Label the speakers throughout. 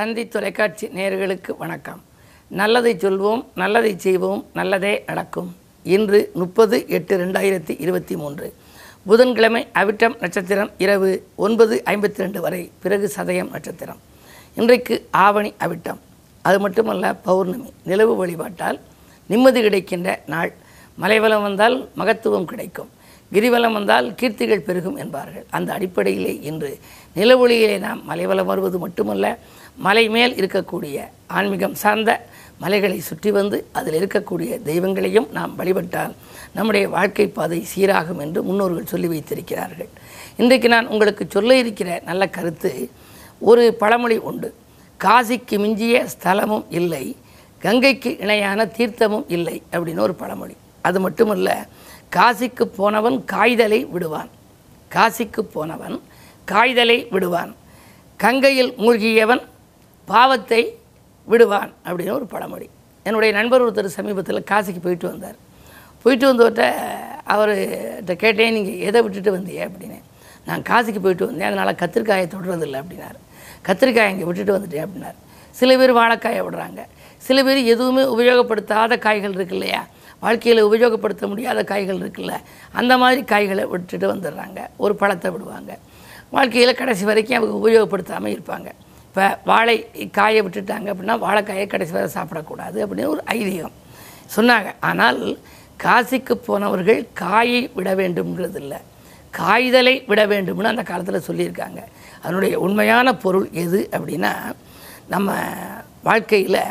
Speaker 1: தந்தி தொலைக்காட்சி நேர்களுக்கு வணக்கம். நல்லதை சொல்வோம் நல்லதை செய்வோம் நல்லதே நடக்கும். இன்று முப்பது எட்டு ரெண்டாயிரத்தி இருபத்தி மூன்று. புதன்கிழமை அவிட்டம் நட்சத்திரம் இரவு ஒன்பது ஐம்பத்தி ரெண்டு வரை பிறகு சதயம் நட்சத்திரம். இன்றைக்கு ஆவணி அவிட்டம். அது மட்டுமல்ல பௌர்ணமி. நிலவு வழிபாட்டால் நிம்மதி கிடைக்கின்ற நாள். மலைவலம் வந்தால் மகத்துவம் கிடைக்கும். கிரிவலம் வந்தால் கீர்த்திகள் பெருகும் என்பார்கள். அந்த அடிப்படையிலே இன்று நிலவொளியிலே நாம் மலைவலம் வருவது மட்டுமல்ல மலை மேல் இருக்கக்கூடிய ஆன்மீகம் சார்ந்த மலைகளை சுற்றி வந்து அதில் இருக்கக்கூடிய தெய்வங்களையும் நாம் வழிபட்டால் நம்முடைய வாழ்க்கை பாதை சீராகும் என்று முன்னோர்கள் சொல்லி வைத்திருக்கிறார்கள். இன்றைக்கு நான் உங்களுக்கு சொல்ல இருக்கிற நல்ல கருத்து ஒரு பழமொழி உண்டு. காசிக்கு மிஞ்சிய ஸ்தலமும் இல்லை கங்கைக்கு இணையான தீர்த்தமும் இல்லை அப்படின்னு ஒரு பழமொழி. அது மட்டுமல்ல காசிக்கு போனவன் காய்தலை விடுவான். காசிக்கு போனவன் காய்தலை விடுவான். கங்கையில் மூழ்கியவன் பாவத்தை விடுவான் அப்படின்னு ஒரு பழமொழி. என்னுடைய நண்பர் ஒருத்தர் சமீபத்தில் காசிக்கு போயிட்டு வந்தார். போயிட்டு வந்தவர்கிட்ட அவர்கிட்ட கேட்டேன் நீங்கள் எதை விட்டுட்டு வந்தீங்க? அப்படின்னு. நான் காசிக்கு போயிட்டு வந்தேன் அதனால் கத்திரிக்காயை தொடுறதில்லை அப்படின்னார். கத்திரிக்காயை இங்கே விட்டுட்டு வந்துட்டேன் அப்படின்னார். சில பேர் வாழைக்காயை விடுறாங்க. சில பேர் எதுவுமே உபயோகப்படுத்தாத காய்கள் இருக்கு இல்லையா? வாழ்க்கையில் உபயோகப்படுத்த முடியாத காய்கள் இருக்குல்ல அந்த மாதிரி காய்களை விட்டுட்டு வந்துடுறாங்க. ஒரு பழத்தை விடுவாங்க. வாழ்க்கையில் கடைசி வரைக்கும் அவங்க உபயோகப்படுத்தாமல் இருப்பாங்க. இப்போ வாழை காயை விட்டுட்டாங்க அப்படின்னா வாழைக்காயை கடைசி வரை சாப்பிடக்கூடாது அப்படின்னு ஒரு ஐதீகம் சொன்னாங்க. ஆனால் காசிக்கு போனவர்கள் காயை விட வேண்டும்ங்கிறது இல்லை. காய்தலை விட வேண்டும்னு அந்த காலத்தில் சொல்லியிருக்காங்க. அதனுடைய உண்மையான பொருள் எது அப்படின்னா நம்ம வாழ்க்கையில்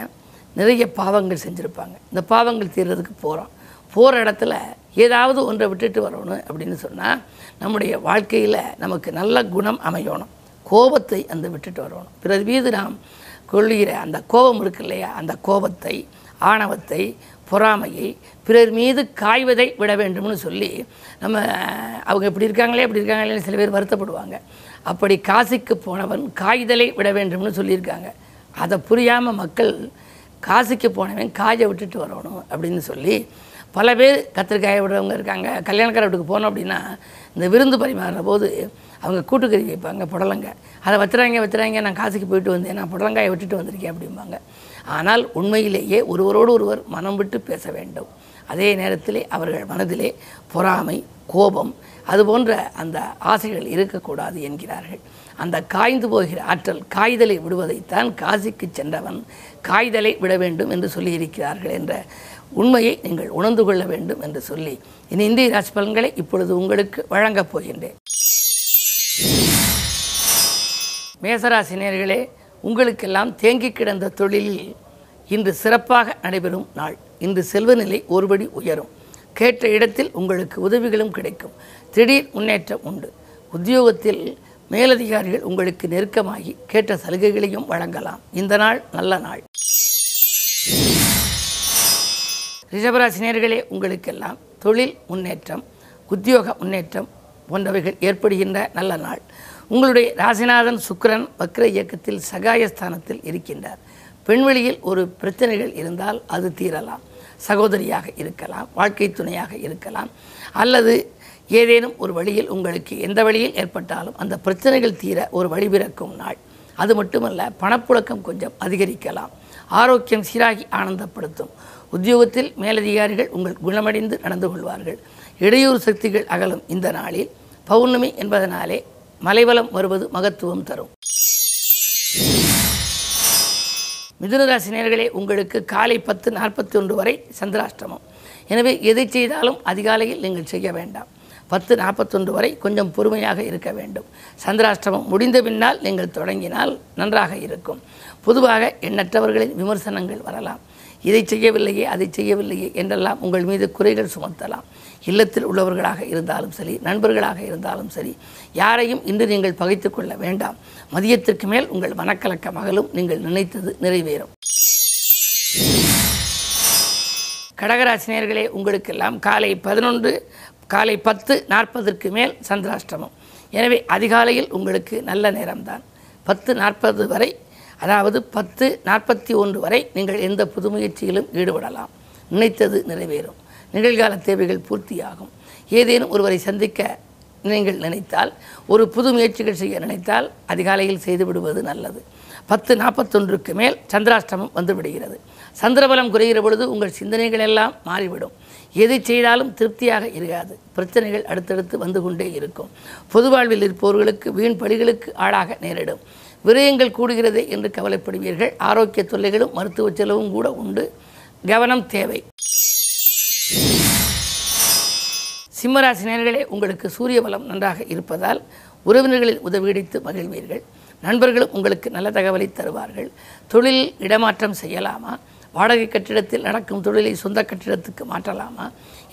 Speaker 1: நிறைய பாவங்கள் செஞ்சுருப்பாங்க. இந்த பாவங்கள் தீர்றதுக்கு போகிறோம் போகிற இடத்துல ஏதாவது ஒன்றை விட்டுட்டு வரணும் அப்படின்னு சொன்னால் நம்முடைய வாழ்க்கையில் நமக்கு நல்ல குணம் அமையணும். கோபத்தை அந்த விட்டுட்டு வரணும். பிறகு மீது நாம் கொள்ளுகிற அந்த கோபம் இருக்கு இல்லையா? அந்த கோபத்தை ஆணவத்தை பொறாமையை பிறர் மீது காய்வதை விட வேண்டும்னு சொல்லி நம்ம அவங்க இப்படி இருக்காங்களே இப்படி இருக்காங்களே சில பேர் வருத்தப்படுவாங்க. அப்படி காசிக்கு போனவன் காய்தலை விட வேண்டும்னு சொல்லியிருக்காங்க. அதை புரியாமல் மக்கள் காசிக்கு போனவன் காயை விட்டுட்டு வரணும் அப்படின்னு சொல்லி பல பேர் கத்திரிக்காயை விடுறவங்க இருக்காங்க. கல்யாணக்கார வீட்டுக்கு போனோம் அப்படின்னா இந்த விருந்து பரிமாறுற போது அவங்க கூட்டுக்கறி வைப்பாங்க புடலங்க. அதை வச்சுறாங்க வச்சுறாங்க நான் காசிக்கு போயிட்டு வந்தேன் நான் புடலங்காயை விட்டுட்டு வந்திருக்கேன் அப்படிம்பாங்க. ஆனால் உண்மையிலேயே ஒருவரோடு ஒருவர் மனம் விட்டு பேச வேண்டும். அதே நேரத்தில் அவர்கள் மனதிலே பொறாமை கோபம் அதுபோன்ற அந்த ஆசைகள் இருக்கக்கூடாது என்கிறார்கள். அந்த காய்ந்து போகிற ஆற்றல் காய்தலை விடுவதைத்தான் காசிக்கு சென்றவன் காய்தலை விட வேண்டும் என்று சொல்லியிருக்கிறார்கள் என்ற உண்மையை நீங்கள் உணர்ந்து கொள்ள வேண்டும் என்று சொல்லி இனி இந்திய ராசி பலன்களை இப்பொழுது உங்களுக்கு வழங்கப் போகின்றேன். மேசராசினியர்களே உங்களுக்கெல்லாம் தேங்கி கிடந்த தொழிலில் இன்று சிறப்பாக நடைபெறும் நாள். இன்று செல்வநிலை ஒருபடி உயரும். கேட்ட இடத்தில் உங்களுக்கு உதவிகளும் கிடைக்கும். திடீர் முன்னேற்றம் உண்டு. உத்தியோகத்தில் மேலதிகாரிகள் உங்களுக்கு நெருக்கமாகி கேட்ட சலுகைகளையும் வழங்கலாம். இந்த நாள் நல்ல நாள். ரிஷபராசினியர்களே உங்களுக்கெல்லாம் தொழில் முன்னேற்றம் உத்தியோக முன்னேற்றம் போன்றவைகள் ஏற்படுகின்ற நல்ல நாள். உங்களுடைய ராசிநாதன் சுக்கிரன் வக்ர இயக்கத்தில் சகாயஸ்தானத்தில் இருக்கின்றார். பெண்வெளியில் ஒரு பிரச்சனைகள் இருந்தால் அது தீரலாம். சகோதரியாக இருக்கலாம் வாழ்க்கை துணையாக இருக்கலாம் அல்லது ஏதேனும் ஒரு வழியில் உங்களுக்கு எந்த வழியில் ஏற்பட்டாலும் அந்த பிரச்சனைகள் தீர ஒரு வழி பிறக்கும் நாள். அது மட்டுமல்ல பணப்புழக்கம் கொஞ்சம் அதிகரிக்கலாம். ஆரோக்கியம் சீராகி ஆனந்தப்படுத்தும். உத்தியோகத்தில் மேலதிகாரிகள் உங்கள் குணமடைந்து நடந்து கொள்வார்கள். இடையூறு சக்திகள் அகலும் இந்த நாளில். பௌர்ணமி என்பதனாலே மலைவலம் வருவது மகத்துவம் தரும். மிதுனராசினியர்களே உங்களுக்கு காலை பத்து நாற்பத்தி ஒன்று வரை சந்திராஷ்டமம். எனவே எதை செய்தாலும் அதிகாலையில் நீங்கள் செய்ய வேண்டாம். பத்து நாற்பத்தொன்று வரை கொஞ்சம் பொறுமையாக இருக்க வேண்டும். சந்திராஷ்டமம் முடிந்த பின்னால் நீங்கள் தொடங்கினால் நன்றாக இருக்கும். பொதுவாக எண்ணற்றவர்களின் விமர்சனங்கள் வரலாம். இதை செய்யவில்லையே அதை செய்யவில்லையே என்றெல்லாம் உங்கள் மீது குறைகள் சுமத்தலாம். இல்லத்தில் உள்ளவர்களாக இருந்தாலும் சரி நண்பர்களாக இருந்தாலும் சரி யாரையும் இன்று நீங்கள் பகைத்து கொள்ள வேண்டாம். மதியத்திற்கு மேல் உங்கள் மனக்கலக்க மகளும் நீங்கள் நினைத்தது நிறைவேறும். கடகராசினியர்களே உங்களுக்கெல்லாம் காலை பதினொன்று காலை பத்து நாற்பதற்கு மேல் சந்திராஷ்டமம். எனவே அதிகாலையில் உங்களுக்கு நல்ல நேரம்தான். பத்து நாற்பது வரை அதாவது பத்து நாற்பத்தி ஒன்று வரை நீங்கள் எந்த புது முயற்சியிலும் ஈடுபடலாம். நினைத்தது நிறைவேறும். நிகழ்கால தேவைகள் பூர்த்தியாகும். ஏதேனும் ஒருவரை சந்திக்க நீங்கள் நினைத்தால் ஒரு புது முயற்சிகள் செய்ய நினைத்தால் அதிகாலையில் செய்து விடுவது நல்லது. பத்து நாற்பத்தொன்றுக்கு மேல் சந்திராஷ்டமம் வந்துவிடுகிறது சந்திரபலம் குறைகிற பொழுது உங்கள் சிந்தனைகள் எல்லாம் மாறிவிடும். எதை செய்தாலும் திருப்தியாக இருக்காது. பிரச்சனைகள் அடுத்தடுத்து வந்து கொண்டே இருக்கும். பொது வாழ்வில் இருப்பவர்களுக்கு வீண் பலிகளுக்கு ஆளாக நேரிடும். விரயங்கள் கூடுகிறதே என்று கவலைப்படுவீர்கள். ஆரோக்கிய தொல்லைகளும் மருத்துவ செலவும் கூட உண்டு. கவனம் தேவை. சிம்மராசி நேர்களே உங்களுக்கு சூரிய பலம் நன்றாக இருப்பதால் உறவினர்களில் உதவி மகிழ்வீர்கள். நண்பர்களும் உங்களுக்கு நல்ல தகவலை தருவார்கள். தொழில் இடமாற்றம் செய்யலாமா? வாடகை கட்டிடத்தில் நடக்கும் தொழிலை சொந்த கட்டிடத்துக்கு மாற்றலாமா?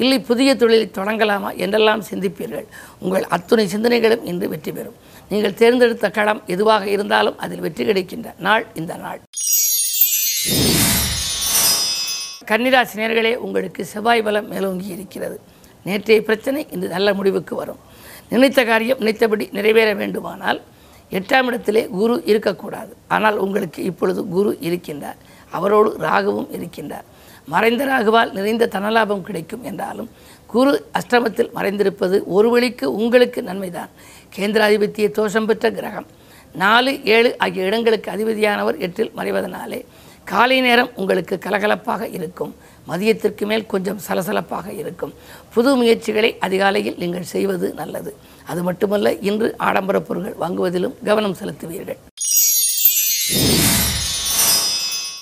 Speaker 1: இல்லை புதிய தொழிலை தொடங்கலாமா என்றெல்லாம் சிந்திப்பீர்கள். உங்கள் அத்துணை சிந்தனைகளும் இன்று வெற்றி பெறும். நீங்கள் தேர்ந்தெடுத்த களம் எதுவாக இருந்தாலும் அதில் வெற்றி கிடைக்கின்ற நாள் இந்த நாள். கன்னிராசி நேர்களே உங்களுக்கு செவ்வாய் பலம் மேலோங்கி இருக்கிறது. நேற்றைய பிரச்சனை இன்று நல்ல முடிவுக்கு வரும். நினைத்த காரியம் நினைத்தபடி நிறைவேற வேண்டுமானால் எட்டாம் இடத்திலே குரு இருக்கக்கூடாது. ஆனால் உங்களுக்கு இப்பொழுது குரு இருக்கின்றார். அவரோடு ராகுவும் இருக்கின்றார். மறைந்த ராகுவால் நிறைந்த தனலாபம் கிடைக்கும் என்றாலும் குரு அஷ்டமத்தில் மறைந்திருப்பது ஒரு வழிக்கு உங்களுக்கு நன்மைதான். கேந்திராதிபத்திய தோஷம் பெற்ற கிரகம். நாலு ஏழு ஆகிய இடங்களுக்கு அதிபதியானவர் எட்டில் மறைவதனாலே காலை நேரம் உங்களுக்கு கலகலப்பாக இருக்கும். மதியத்திற்கு மேல் கொஞ்சம் சலசலப்பாக இருக்கும். புது முயற்சிகளை அதிகாலையில் நீங்கள் செய்வது நல்லது. அது மட்டுமல்ல இன்று ஆடம்பர பொருட்கள் வாங்குவதிலும் கவனம் செலுத்துவீர்கள்.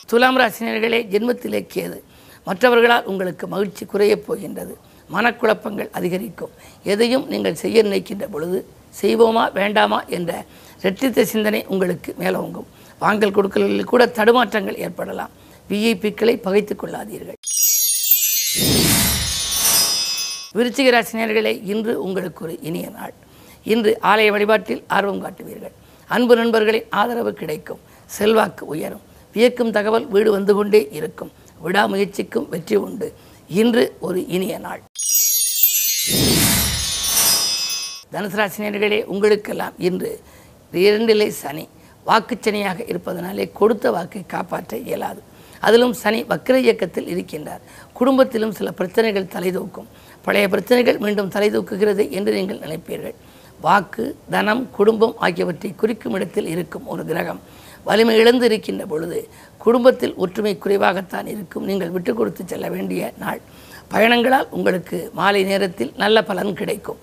Speaker 1: துலாம் ராசினியர்களே ஜென்மத்திலே கேது மற்றவர்களால் உங்களுக்கு மகிழ்ச்சி குறையப் போகின்றது. மனக்குழப்பங்கள் அதிகரிக்கும். எதையும் நீங்கள் செய்ய நினைக்கின்ற பொழுது செய்வோமா வேண்டாமா என்ற இரட்டித்த சிந்தனை உங்களுக்கு மேலோங்கும். வாங்கல் கொடுக்கல்களில் கூட தடுமாற்றங்கள் ஏற்படலாம். விஐபிக்களை பகைத்துக் கொள்ளாதீர்கள். விருச்சிக ராசினியர்களே இன்று உங்களுக்கு ஒரு இனிய நாள். இன்று ஆலய வழிபாட்டில் ஆர்வம் காட்டுவீர்கள். அன்பு நண்பர்களின் ஆதரவு கிடைக்கும். செல்வாக்கு உயரும். வியக்கும் தகவல் வீடு வந்து கொண்டே இருக்கும். விடாமுயற்சிக்கும் வெற்றி உண்டு. இன்று ஒரு இனிய நாள். தனுசராசினியர்களே உங்களுக்கெல்லாம் இன்று இரண்டிலே சனி. வாக்குச்சனியாக இருப்பதனாலே கொடுத்த வாக்கை காப்பாற்ற இயலாது. அதிலும் சனி வக்கர இயக்கத்தில் இருக்கின்றார். குடும்பத்திலும் சில பிரச்சனைகள் தலைதூக்கும். பழைய பிரச்சனைகள் மீண்டும் தலைதூக்குகிறது என்று நீங்கள் நினைப்பீர்கள். வாக்கு தனம் குடும்பம் ஆகியவற்றை குறிக்கும் இடத்தில் இருக்கும் ஒரு கிரகம். வலிமை இழந்து இருக்கின்ற பொழுது குடும்பத்தில் ஒற்றுமை குறைவாகத்தான் இருக்கும். நீங்கள் விட்டு கொடுத்து செல்ல வேண்டிய நாள். பயணங்களால் உங்களுக்கு மாலை நேரத்தில் நல்ல பலன் கிடைக்கும்.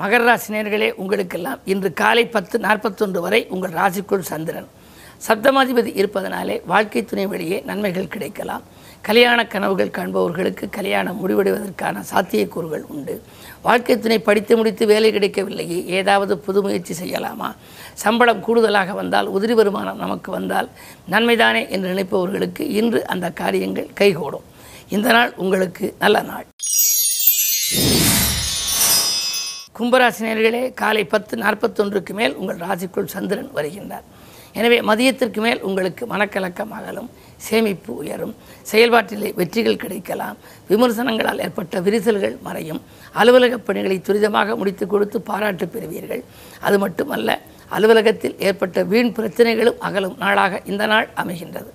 Speaker 1: மகர ராசி நேர்களே உங்களுக்கெல்லாம் இன்று காலை பத்து நாற்பத்தொன்று வரை உங்கள் ராசிக்குள் சந்திரன். சப்தமாதிபதி இருப்பதனாலே வாழ்க்கை துணை வழியே நன்மைகள் கிடைக்கலாம். கல்யாண கனவுகள் காண்பவர்களுக்கு கல்யாணம் முடிவடைவதற்கான சாத்தியக்கூறுகள் உண்டு. வாழ்க்கை துணை படித்து முடித்து வேலை கிடைக்கவில்லையே ஏதாவது புது முயற்சி செய்யலாமா? சம்பளம் கூடுதலாக வந்தால் உதிரி வருமானம் நமக்கு வந்தால் நன்மைதானே என்று நினைப்பவர்களுக்கு இன்று அந்த காரியங்கள் கைகூடும். இந்த நாள் உங்களுக்கு நல்ல நாள். கும்பராசினியர்களே காலை பத்து நாற்பத்தொன்றுக்கு மேல் உங்கள் ராசிக்குள் சந்திரன் வருகின்றார். எனவே மதியத்திற்கு மேல் உங்களுக்கு மனக்கலக்கம் அகலும் சேமிப்பு உயரும் செயல்பாட்டிலே வெற்றிகள் கிடைக்கலாம் விமர்சனங்களால் ஏற்பட்ட விரிசல்கள் மறையும் அலுவலகப் பணிகளை துரிதமாக முடித்து கொடுத்து பாராட்டு பெறுவீர்கள். அது மட்டுமல்ல அலுவலகத்தில் ஏற்பட்ட வீண் பிரச்சனைகளும் அகலும் நாளாக இந்த நாள் அமைகின்றது.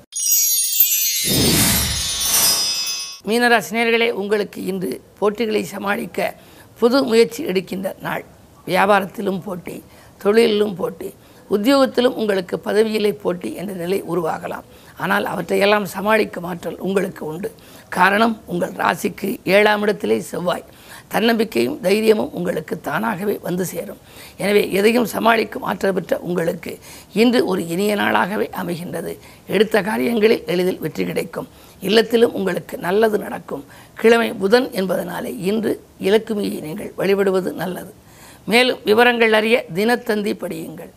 Speaker 1: மீனராசினியர்களே உங்களுக்கு இன்று போட்டிகளை சமாளிக்க புது முயற்சி எடுக்கின்ற நாள். வியாபாரத்திலும் போட்டி தொழிலிலும் போட்டி உத்தியோகத்திலும் உங்களுக்கு பதவியிலே போட்டி என்ற நிலை உருவாகலாம். ஆனால் அவற்றையெல்லாம் சமாளிக்கும் ஆற்றல் உங்களுக்கு உண்டு. காரணம் உங்கள் ராசிக்கு ஏழாம் இடத்திலே செவ்வாய். தன்னம்பிக்கையும் தைரியமும் உங்களுக்கு தானாகவே வந்து சேரும். எனவே எதையும் சமாளிக்கும் ஆற்றல் பெற்ற உங்களுக்கு இன்று ஒரு இனிய நாளாகவே அமைகின்றது. எடுத்த காரியங்களில் எளிதில் வெற்றி கிடைக்கும். இல்லத்திலும் உங்களுக்கு நல்லது நடக்கும். கிழமை புதன் என்பதனாலே இன்று இலக்குமியை நீங்கள் வழிபடுவது நல்லது. மேலும் விவரங்கள் அறிய தினத்தந்தி படியுங்கள்.